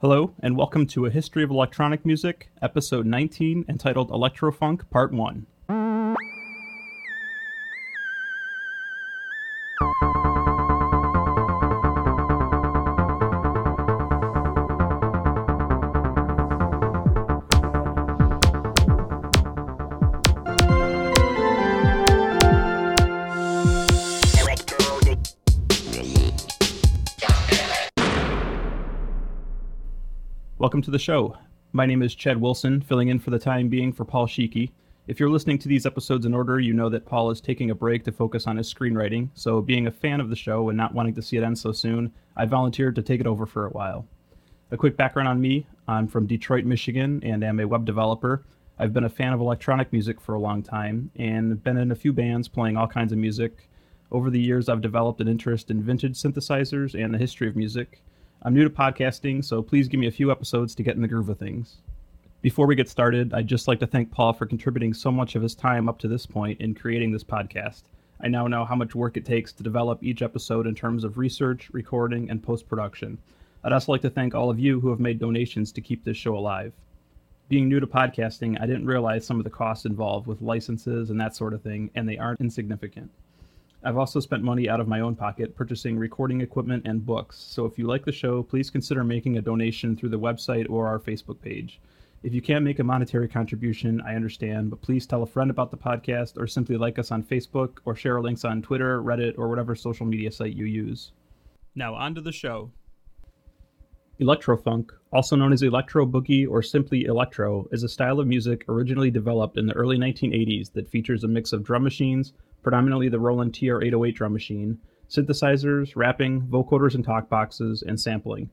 Hello, and welcome to A History of Electronic Music, episode 19, entitled Electrofunk Part 1. To the show. My name is Chad Wilson, filling in for the time being for Paul Sheeky. If you're listening to these episodes in order, you know that Paul is taking a break to focus on his screenwriting, so being a fan of the show and not wanting to see it end so soon, I volunteered to take it over for a while. A quick background on me I'm from Detroit, Michigan, and am a web developer. I've been a fan of electronic music for a long time and been in a few bands playing all kinds of music. Over the years, I've developed an interest in vintage synthesizers and the history of music. I'm new to podcasting, so please give me a few episodes to get in the groove of things. Before we get started, I'd just like to thank Paul for contributing so much of his time up to this point in creating this podcast. I now know how much work it takes to develop each episode in terms of research, recording, and post production. I'd also like to thank all of you who have made donations to keep this show alive. Being new to podcasting, I didn't realize some of the costs involved with licenses and that sort of thing, and they aren't insignificant. I've also spent money out of my own pocket purchasing recording equipment and books, so if you like the show, please consider making a donation through the website or our Facebook page. If you can't make a monetary contribution, I understand, but please tell a friend about the podcast or simply like us on Facebook or share our links on Twitter, Reddit, or whatever social media site you use. Now, on to the show. Electrofunk, also known as electro boogie or simply electro, is a style of music originally developed in the early 1980s that features a mix of drum machines, predominantly the Roland TR-808 drum machine, synthesizers, rapping, vocoders and talk boxes, and sampling.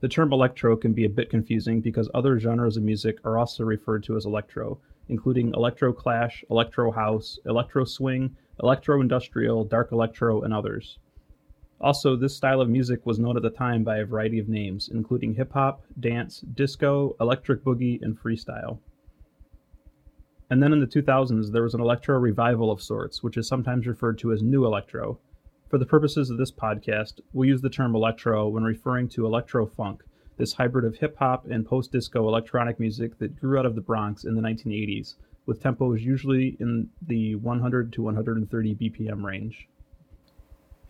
The term electro can be a bit confusing because other genres of music are also referred to as electro, including electro clash, electro house, electro swing, electro industrial, dark electro, and others. Also, this style of music was known at the time by a variety of names, including hip hop, dance, disco, electric boogie, and freestyle. And then in the 2000s, there was an electro revival of sorts, which is sometimes referred to as new electro. For the purposes of this podcast, we'll use the term electro when referring to electro funk, this hybrid of hip hop and post disco electronic music that grew out of the Bronx in the 1980s, with tempos usually in the 100 to 130 BPM range.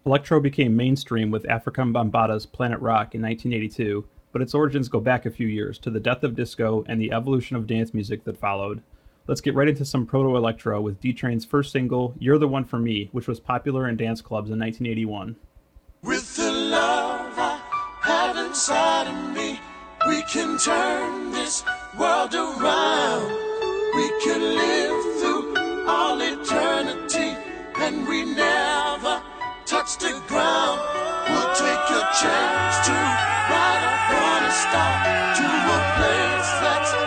Electro became mainstream with Afrika Bambaataa's Planet Rock in 1982, but its origins go back a few years to the death of disco and the evolution of dance music that followed. Let's get right into some proto electro with D Train's first single, You're the One for Me, which was popular in dance clubs in 1981. With the love I have inside of me, we can turn this world around. We can live through all eternity, and we never touch the ground. We'll take a chance to ride upon a star to a place that's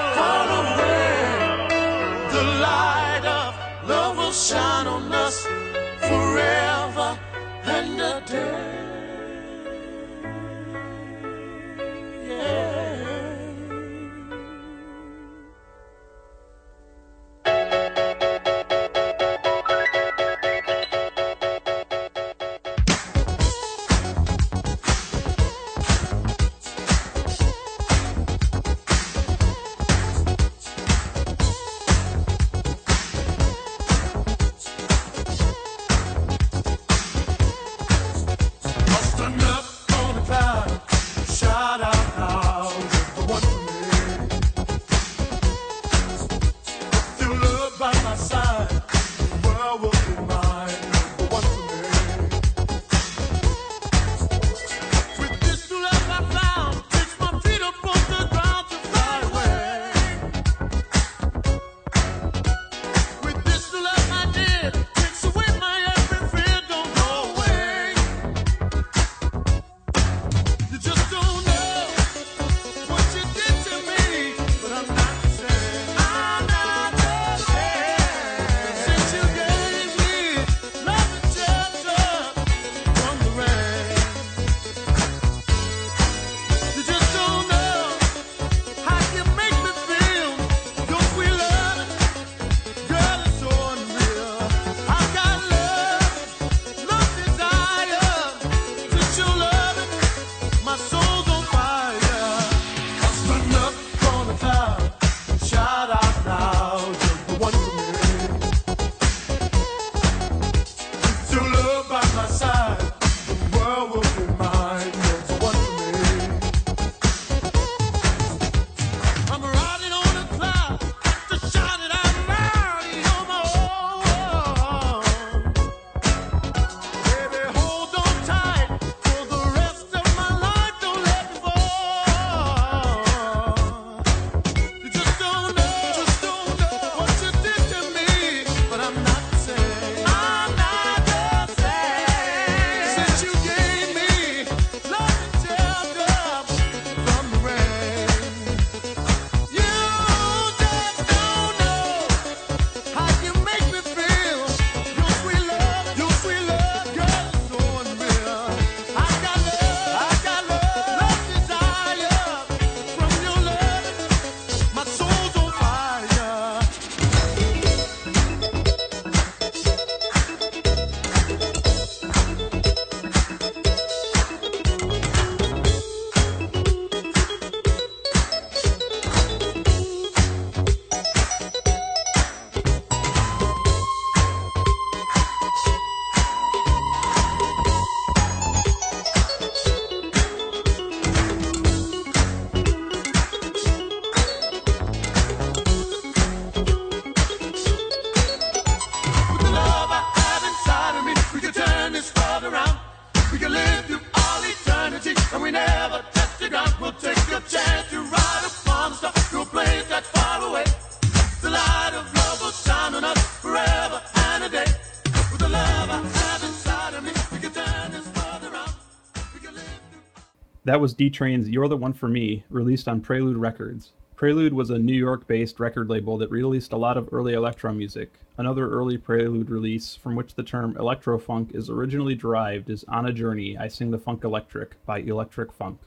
That was D Train's You're the One for Me, released on Prelude Records. Prelude was a New York based record label that released a lot of early electro music. Another early Prelude release from which the term electro-funk is originally derived is On a Journey, I Sing the Funk Electric by Electric Funk.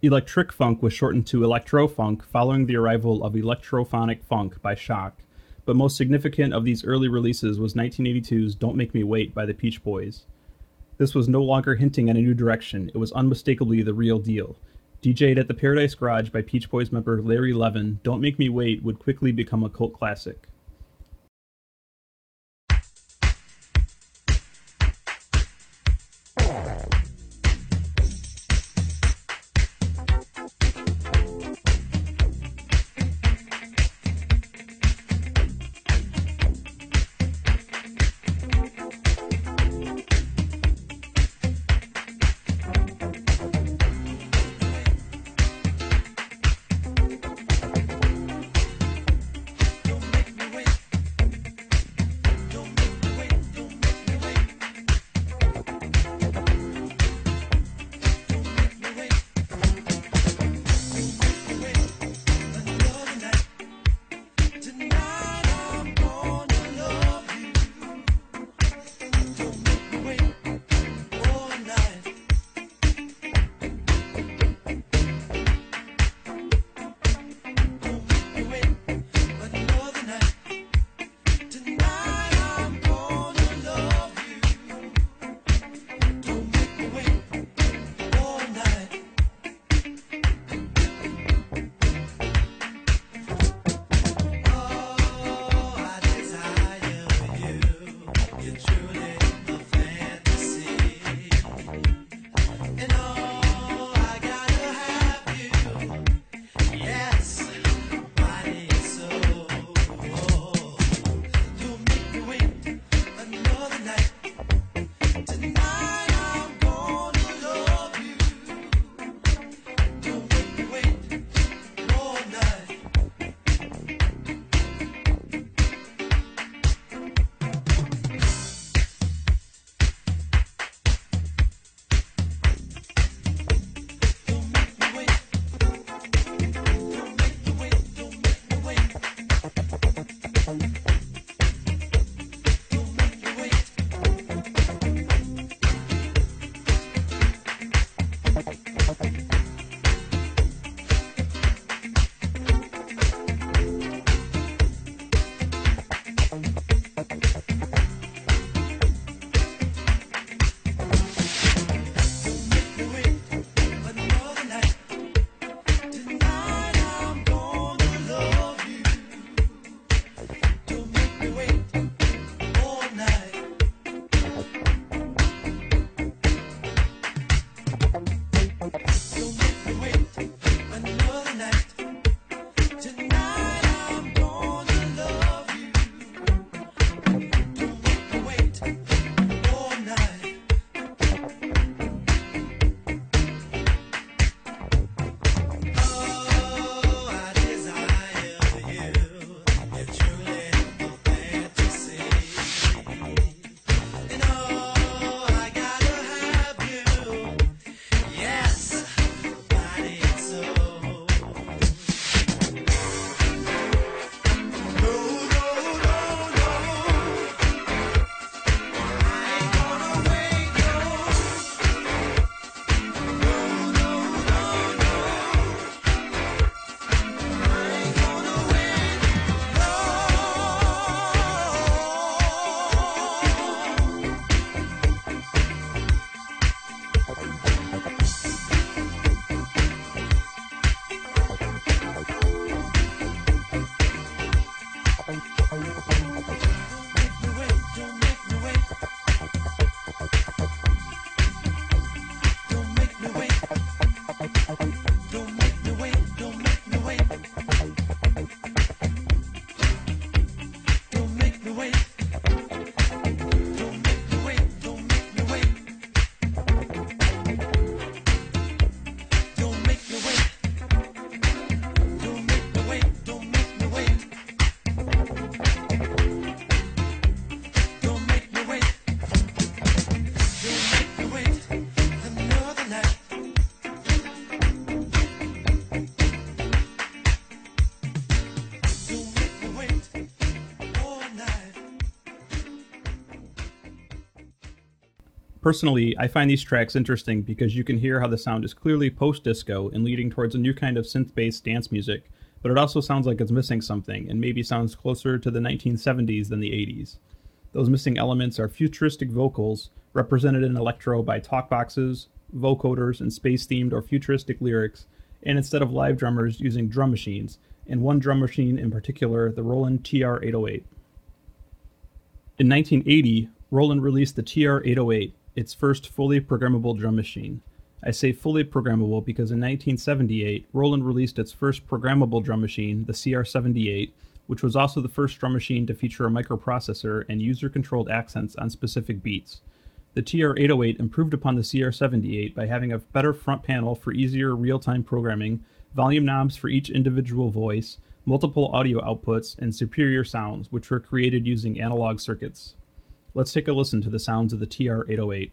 Electric funk was shortened to electro funk following the arrival of electrophonic funk by Shock, but most significant of these early releases was 1982's Don't Make Me Wait by the Peech Boys. This was no longer hinting at a new direction, it was unmistakably the real deal. DJ'd at the Paradise Garage by Peech Boys member Larry Levan, Don't Make Me Wait would quickly become a cult classic. Personally, I find these tracks interesting because you can hear how the sound is clearly post disco and leading towards a new kind of synth based dance music, but it also sounds like it's missing something and maybe sounds closer to the 1970s than the 80s. Those missing elements are futuristic vocals, represented in electro by talk boxes, vocoders, and space themed or futuristic lyrics, and instead of live drummers using drum machines, and one drum machine in particular, the Roland TR 808. In 1980, Roland released the TR 808, its first fully programmable drum machine. I say fully programmable because in 1978, Roland released its first programmable drum machine, the CR78, which was also the first drum machine to feature a microprocessor and user controlled accents on specific beats. The TR-808 improved upon the CR-78 by having a better front panel for easier real-time programming, volume knobs for each individual voice, multiple audio outputs, and superior sounds, which were created using analog circuits. Let's take a listen to the sounds of the TR-808.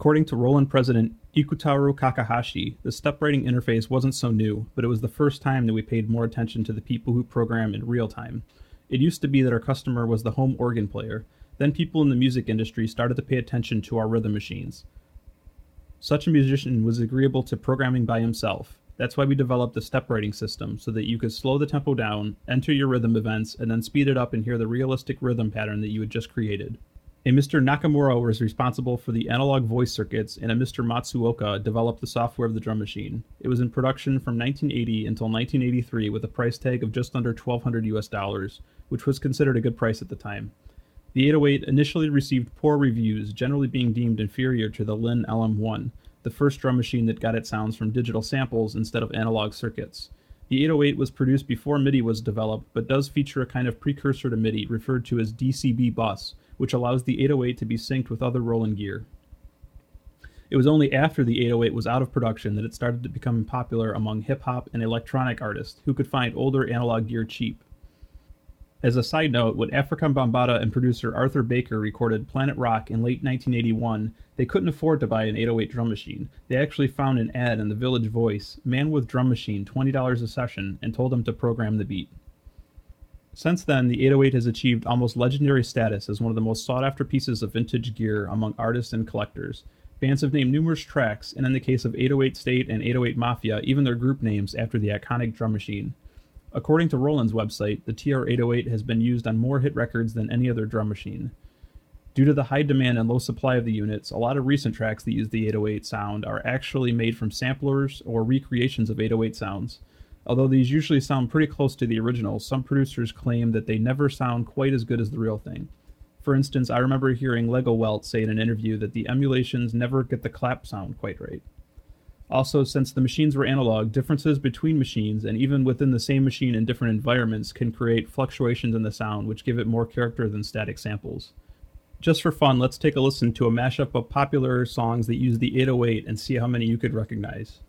According to Roland president Ikutaro Kakehashi, the step writing interface wasn't so new, but it was the first time that we paid more attention to the people who program in real time. It used to be that our customer was the home organ player, then people in the music industry started to pay attention to our rhythm machines. Such a musician was agreeable to programming by himself. That's why we developed the step writing system so that you could slow the tempo down, enter your rhythm events, and then speed it up and hear the realistic rhythm pattern that you had just created. A Mr. Nakamura was responsible for the analog voice circuits, and a Mr. Matsuoka developed the software of the drum machine. It was in production from 1980 until 1983 with a price tag of just under 1200 US dollars, which was considered a good price at the time. The 808 initially received poor reviews, generally being deemed inferior to the Linn LM1, the first drum machine that got its sounds from digital samples instead of analog circuits. The 808 was produced before MIDI was developed, but does feature a kind of precursor to MIDI referred to as DCB bus, which allows the 808 to be synced with other Roland gear. It was only after the 808 was out of production that it started to become popular among hip hop and electronic artists who could find older analog gear cheap. As a side note, when Afrika Bambaataa and producer Arthur Baker recorded Planet Rock in late 1981, they couldn't afford to buy an 808 drum machine. They actually found an ad in the Village Voice, man with drum machine, $20 a session, and told him to program the beat. Since then, the 808 has achieved almost legendary status as one of the most sought after pieces of vintage gear among artists and collectors. Bands have named numerous tracks, and in the case of 808 State and 808 Mafia, even their group names after the iconic drum machine. According to Roland's website, the TR-808 has been used on more hit records than any other drum machine. Due to the high demand and low supply of the units, a lot of recent tracks that use the 808 sound are actually made from samplers or recreations of 808 sounds. Although these usually sound pretty close to the original, some producers claim that they never sound quite as good as the real thing. For instance, I remember hearing Legowelt say in an interview that the emulations never get the clap sound quite right. Also, since the machines were analog, differences between machines and even within the same machine in different environments can create fluctuations in the sound which give it more character than static samples. Just for fun, let's take a listen to a mashup of popular songs that use the 808 and see how many you could recognize.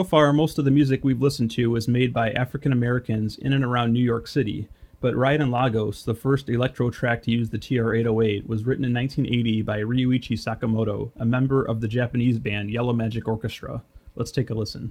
So far, most of the music we've listened to was made by African Americans in and around New York City. But Riot in Lagos, the first electro track to use the TR-808, was written in 1980 by Ryuichi Sakamoto, a member of the Japanese band Yellow Magic Orchestra. Let's take a listen.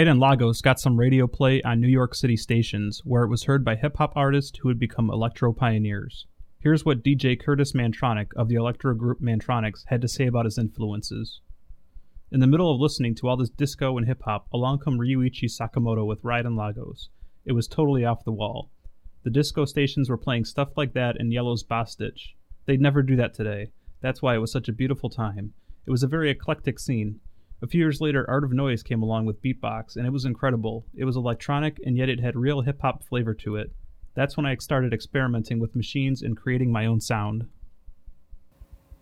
Riot in Lagos got some radio play on New York City stations, where it was heard by hip hop artists who would become electro pioneers. Here's what DJ Kurtis Mantronik of the electro group Mantronix had to say about his influences. In the middle of listening to all this disco and hip hop, along come Ryuichi Sakamoto with Riot in Lagos. It was totally off the wall. The disco stations were playing stuff like that in Yello's Bostich. They'd never do that today. That's why it was such a beautiful time. It was a very eclectic scene. A few years later, Art of Noise came along with beatbox, and it was incredible. It was electronic, and yet it had real hip hop flavor to it. That's when I started experimenting with machines and creating my own sound.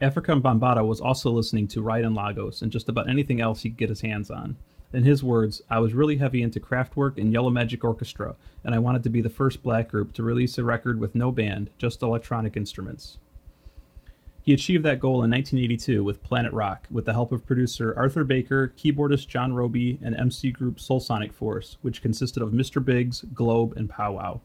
Afrika Bambaataa was also listening to Riot in Lagos and just about anything else he could get his hands on. In his words, I was really heavy into Kraftwerk and Yellow Magic Orchestra, and I wanted to be the first black group to release a record with no band, just electronic instruments. He achieved that goal in 1982 with Planet Rock, with the help of producer Arthur Baker, keyboardist John Robie, and MC group Soulsonic Force, which consisted of Mr. Biggs, Globe, and Pow Wow.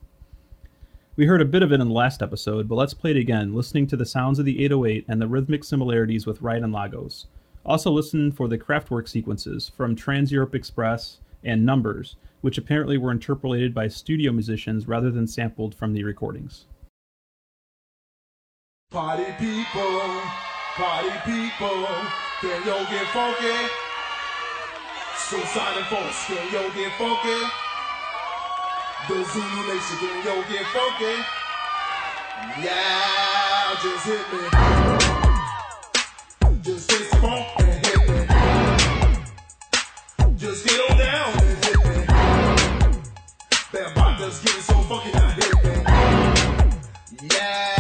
We heard a bit of it in the last episode, but let's play it again, listening to the sounds of the 808 and the rhythmic similarities with Riot in Lagos. Also listen for the Kraftwerk sequences from Trans Europe Express and Numbers, which apparently were interpolated by studio musicians rather than sampled from the recordings. Party people, party people, can yo get funky? Soulsonic Force, can yo get funky? The Zulu Nation, can yo get funky? Yeah, just hit me. Just hit some funk and hit me. Just get on down and hit me. That bot just getting so funky now, hit me. Yeah,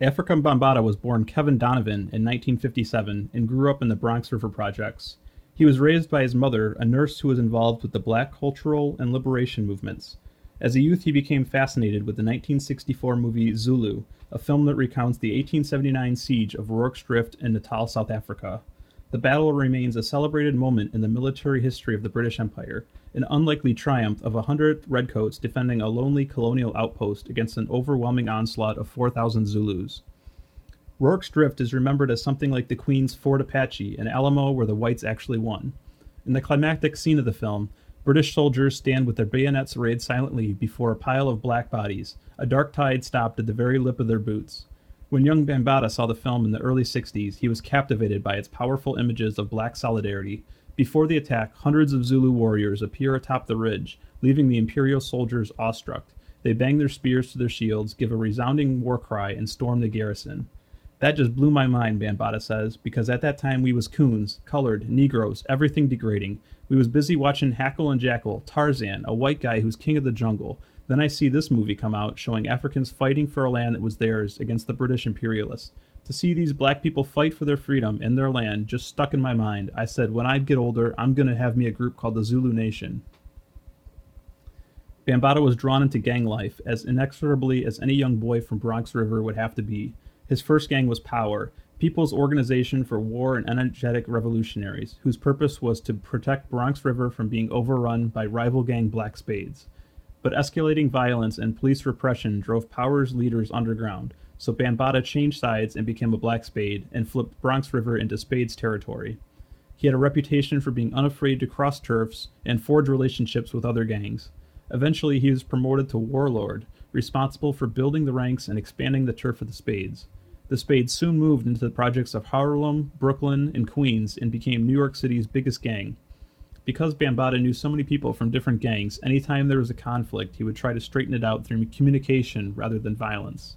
Afrika Bambaataa was born Kevin Donovan in 1957 and grew up in the Bronx River Projects. He was raised by his mother, a nurse who was involved with the black cultural and liberation movements. As a youth, he became fascinated with the 1964 movie Zulu, a film that recounts the 1879 siege of Rorke's Drift in Natal, South Africa. The battle remains a celebrated moment in the military history of the British Empire, an unlikely triumph of a hundred redcoats defending a lonely colonial outpost against an overwhelming onslaught of 4,000 Zulus. Rorke's Drift is remembered as something like the Queen's Fort Apache, an Alamo where the whites actually won. In the climactic scene of the film, British soldiers stand with their bayonets arrayed silently before a pile of black bodies, a dark tide stopped at the very lip of their boots. When young Bambaataa saw the film in the early 60s, he was captivated by its powerful images of black solidarity. Before the attack, hundreds of Zulu warriors appear atop the ridge, leaving the Imperial soldiers awestruck. They bang their spears to their shields, give a resounding war cry, and storm the garrison. That just blew my mind, Bambaataa says, because at that time we was coons, colored, Negroes, everything degrading. We was busy watching Heckle and Jeckle, Tarzan, a white guy who's king of the jungle. Then I see this movie come out showing Africans fighting for a land that was theirs against the British imperialists. To see these black people fight for their freedom in their land just stuck in my mind. I said, when I get older, I'm going to have me a group called the Zulu Nation. Bambaataa was drawn into gang life as inexorably as any young boy from Bronx River would have to be. His first gang was Power, People's Organization for War and Energetic Revolutionaries, whose purpose was to protect Bronx River from being overrun by rival gang Black Spades. But escalating violence and police repression drove Power's leaders underground, so Bambaataa changed sides and became a Black Spade and flipped Bronx River into Spade's territory. He had a reputation for being unafraid to cross turfs and forge relationships with other gangs. Eventually, he was promoted to Warlord, responsible for building the ranks and expanding the turf of the Spades. The Spades soon moved into the projects of Harlem, Brooklyn, and Queens and became New York City's biggest gang. Because Bambaataa knew so many people from different gangs, anytime there was a conflict, he would try to straighten it out through communication rather than violence.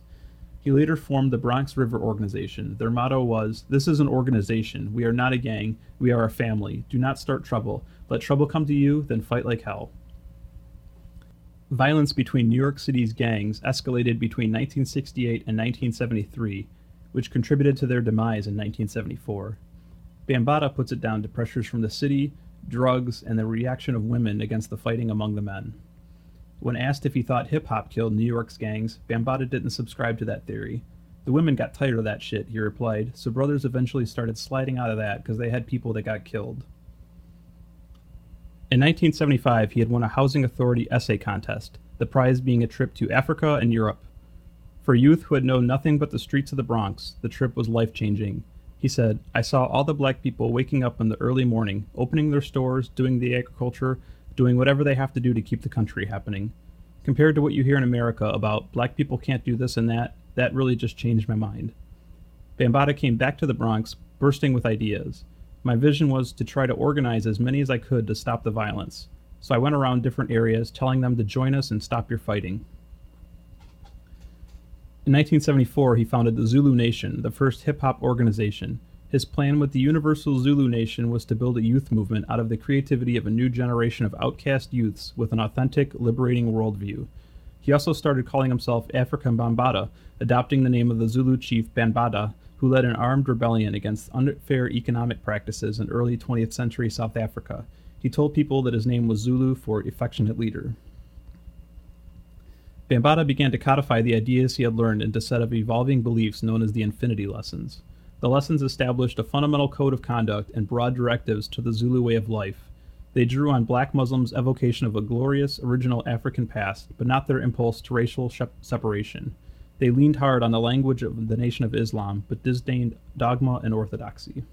He later formed the Bronx River Organization. Their motto was This is an organization. We are not a gang. We are a family. Do not start trouble. Let trouble come to you, then fight like hell. Violence between New York City's gangs escalated between 1968 and 1973, which contributed to their demise in 1974. Bambaataa puts it down to pressures from the city, drugs, and the reaction of women against the fighting among the men. When asked if he thought hip hop killed New York's gangs, Bambaataa didn't subscribe to that theory. The women got tired of that shit, he replied, so brothers eventually started sliding out of that because they had people that got killed. In 1975, he had won a Housing Authority essay contest, the prize being a trip to Africa and Europe. For youth who had known nothing but the streets of the Bronx, the trip was life changing. He said, I saw all the black people waking up in the early morning, opening their stores, doing the agriculture, doing whatever they have to do to keep the country happening. Compared to what you hear in America about black people can't do this and that, that really just changed my mind. Bambaataa came back to the Bronx, bursting with ideas. My vision was to try to organize as many as I could to stop the violence. So I went around different areas telling them to join us and stop your fighting. In 1974, he founded the Zulu Nation, the first hip hop organization. His plan with the Universal Zulu Nation was to build a youth movement out of the creativity of a new generation of outcast youths with an authentic, liberating worldview. He also started calling himself Afrika Bambaataa, adopting the name of the Zulu chief Bambaataa, who led an armed rebellion against unfair economic practices in early 20th century South Africa. He told people that his name was Zulu for affectionate leader. Bambaataa began to codify the ideas he had learned into a set of evolving beliefs known as the Infinity Lessons. The lessons established a fundamental code of conduct and broad directives to the Zulu way of life. They drew on black Muslims' evocation of a glorious, original African past, but not their impulse to racial separation. They leaned hard on the language of the Nation of Islam, but disdained dogma and orthodoxy.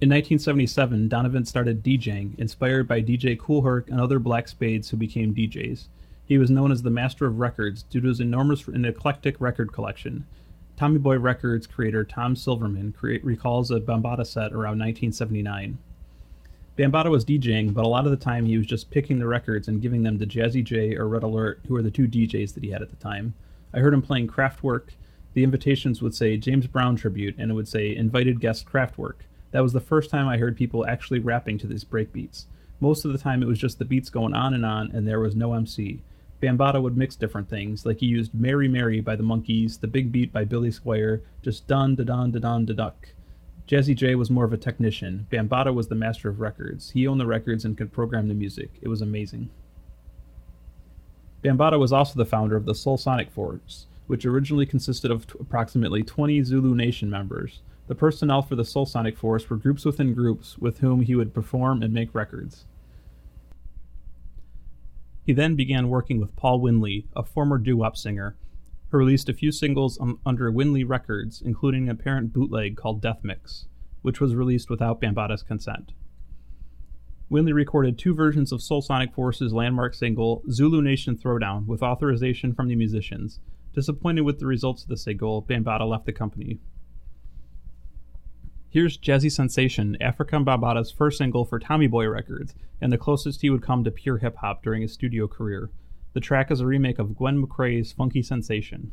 In 1977, Donovan started DJing, inspired by DJ Kool Herc and other black spades who became DJs. He was known as the Master of Records due to his enormous and eclectic record collection. Tommy Boy Records creator Tom Silverman recalls a Bambaataa set around 1979. Bambaataa was DJing, but a lot of the time he was just picking the records and giving them to Jazzy Jay or Red Alert, who were the two DJs that he had at the time. I heard him playing Kraftwerk. The invitations would say James Brown tribute, and it would say invited guest Kraftwerk. That was the first time I heard people actually rapping to these breakbeats. Most of the time it was just the beats going on and on, and there was no MC. Bambaataa would mix different things, like he used Mary Mary by the Monkees, The Big Beat by Billy Squier, just dun da dun da dun da duck. Jazzy Jay was more of a technician. Bambaataa was the master of records. He owned the records and could program the music. It was amazing. Bambaataa was also the founder of the Soulsonic Force, which originally consisted of t- approximately 20 Zulu Nation members. The personnel for the Soulsonic Force were groups within groups with whom he would perform and make records. He then began working with Paul Winley, a former doo-wop singer, who released a few singles um, under Winley Records, including an apparent bootleg called Death Mix, which was released without Bambaataa's consent. Winley recorded two versions of Soulsonic Force's landmark single, Zulu Nation Throwdown, with authorization from the musicians. Disappointed with the results of the single, Bambaataa left the company. Here's Jazzy Sensation, Afrika Bambaataa's first single for Tommy Boy Records, and the closest he would come to pure hip hop during his studio career. The track is a remake of Gwen McCrae's Funky Sensation.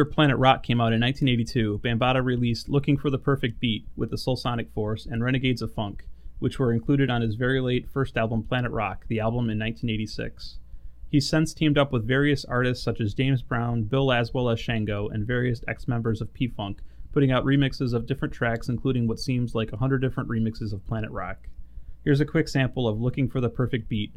After Planet Rock came out in 1982, Bambaataa released Looking for the Perfect Beat with the Soulsonic Force and Renegades of Funk, which were included on his very late first album Planet Rock, the album in 1986. He's since teamed up with various artists such as James Brown, Bill Laswell as Shango, and various ex members of P Funk, putting out remixes of different tracks, including what seems like 100 different remixes of Planet Rock. Here's a quick sample of Looking for the Perfect Beat.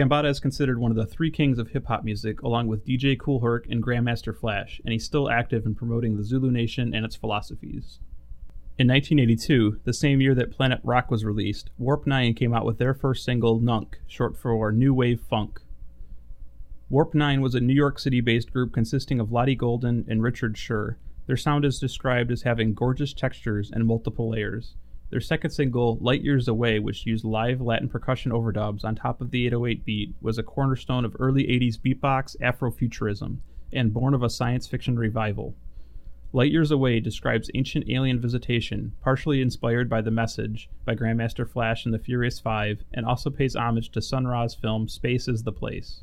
Bambaataa is considered one of the three kings of hip hop music, along with DJ Kool Herc and Grandmaster Flash, and he's still active in promoting the Zulu Nation and its philosophies. In 1982, the same year that Planet Rock was released, Warp 9 came out with their first single, Nunk, short for New Wave Funk. Warp 9 was a New York City based group consisting of Lottie Golden and Richard Scher. Their sound is described as having gorgeous textures and multiple layers. Their second single, Light Years Away, which used live Latin percussion overdubs on top of the 808 beat, was a cornerstone of early 80s beatbox Afrofuturism and born of a science fiction revival. Light Years Away describes ancient alien visitation, partially inspired by The Message by Grandmaster Flash and the Furious Five, and also pays homage to Sun Ra's film Space is the Place.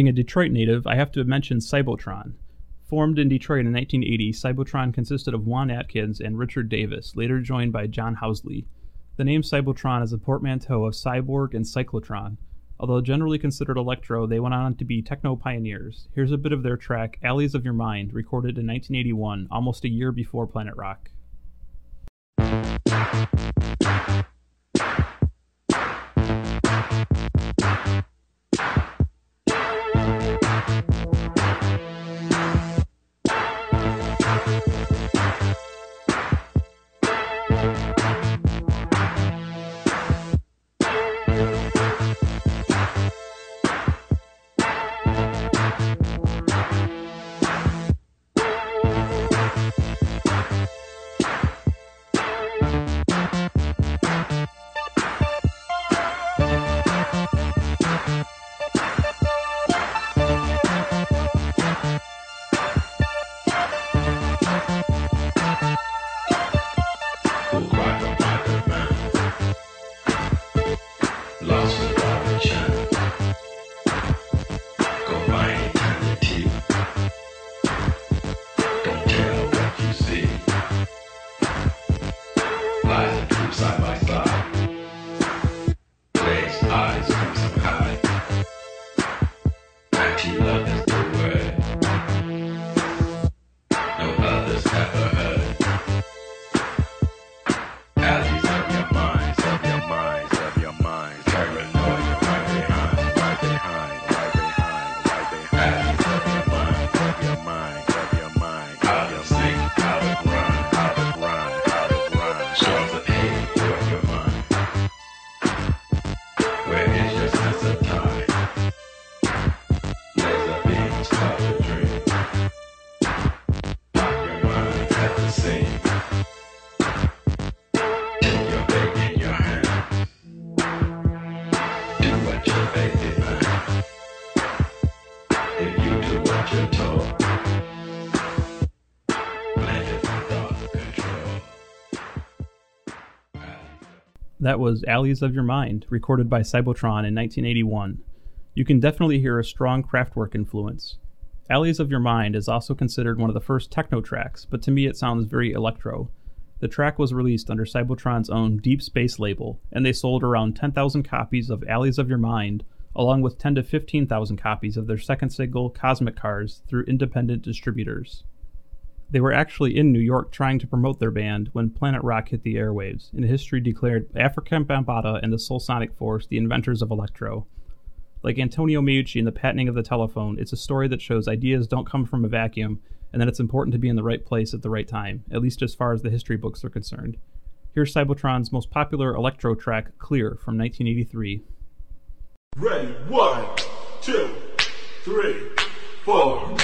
Being a Detroit native, I have to mention Cybotron. Formed in Detroit in 1980, Cybotron consisted of Juan Atkins and Richard Davis, later joined by John Housley. The name Cybotron is a portmanteau of cyborg and cyclotron. Although generally considered electro, they went on to be techno pioneers. Here's a bit of their track, Alleys of Your Mind, recorded in 1981, almost a year before Planet Rock. That was Alleys of Your Mind, recorded by Cybotron in 1981. You can definitely hear a strong Kraftwerk influence. Alleys of Your Mind is also considered one of the first techno tracks, but to me it sounds very electro. The track was released under Cybotron's own Deep Space label, and they sold around 10,000 copies of Alleys of Your Mind, along with 10 to 15,000 copies of their second single, Cosmic Cars, through independent distributors. They were actually in New York trying to promote their band when Planet Rock hit the airwaves, and history declared Afrika Bambaataa and the Soulsonic Force the inventors of electro. Like Antonio Meucci in The Patenting of the Telephone, it's a story that shows ideas don't come from a vacuum, and that it's important to be in the right place at the right time, at least as far as the history books are concerned. Here's Cybotron's most popular electro track, Clear, from 1983. Ready, one, two, three, four.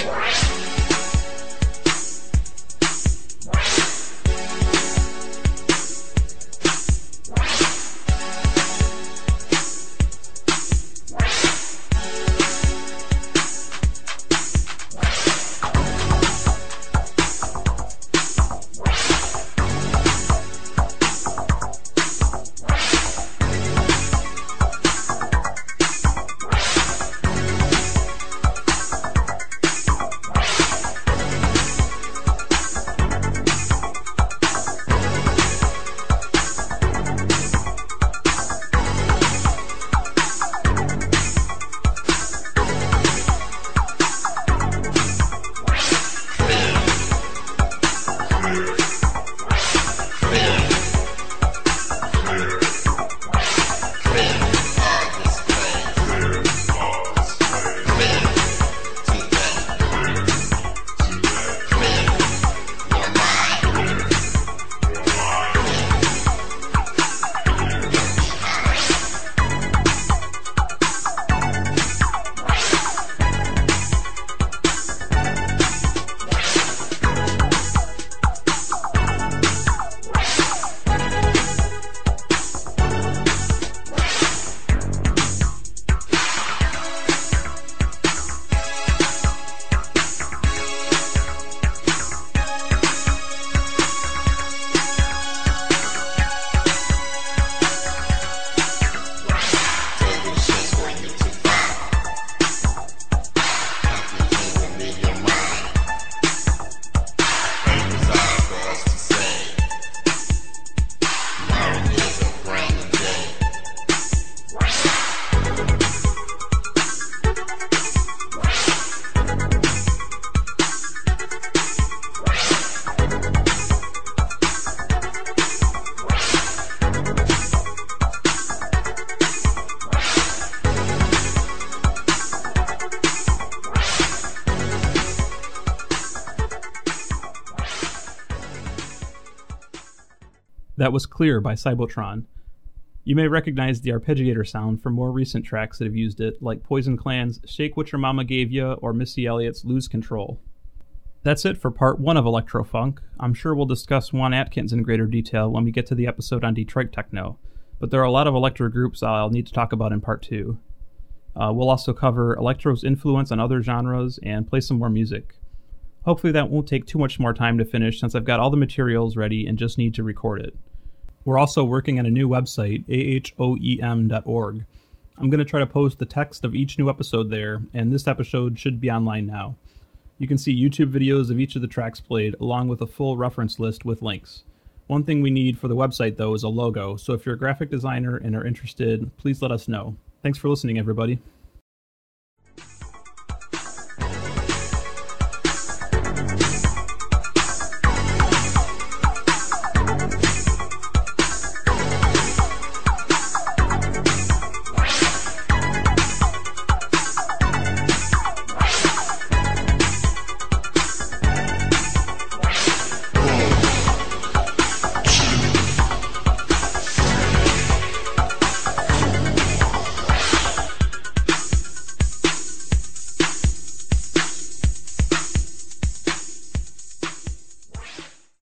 That was Clear by Cybotron. You may recognize the arpeggiator sound from more recent tracks that have used it, like Poison Clan's Shake What Your Mama Gave Ya or Missy Elliott's Lose Control. That's it for part one of Electrofunk. I'm sure we'll discuss Juan Atkins in greater detail when we get to the episode on Detroit Techno, but there are a lot of electro groups I'll need to talk about in part two. Uh, we'll also cover electro's influence on other genres and play some more music. Hopefully, that won't take too much more time to finish since I've got all the materials ready and just need to record it. We're also working on a new website, ahoem.org. I'm going to try to post the text of each new episode there, and this episode should be online now. You can see YouTube videos of each of the tracks played, along with a full reference list with links. One thing we need for the website, though, is a logo, so if you're a graphic designer and are interested, please let us know. Thanks for listening, everybody.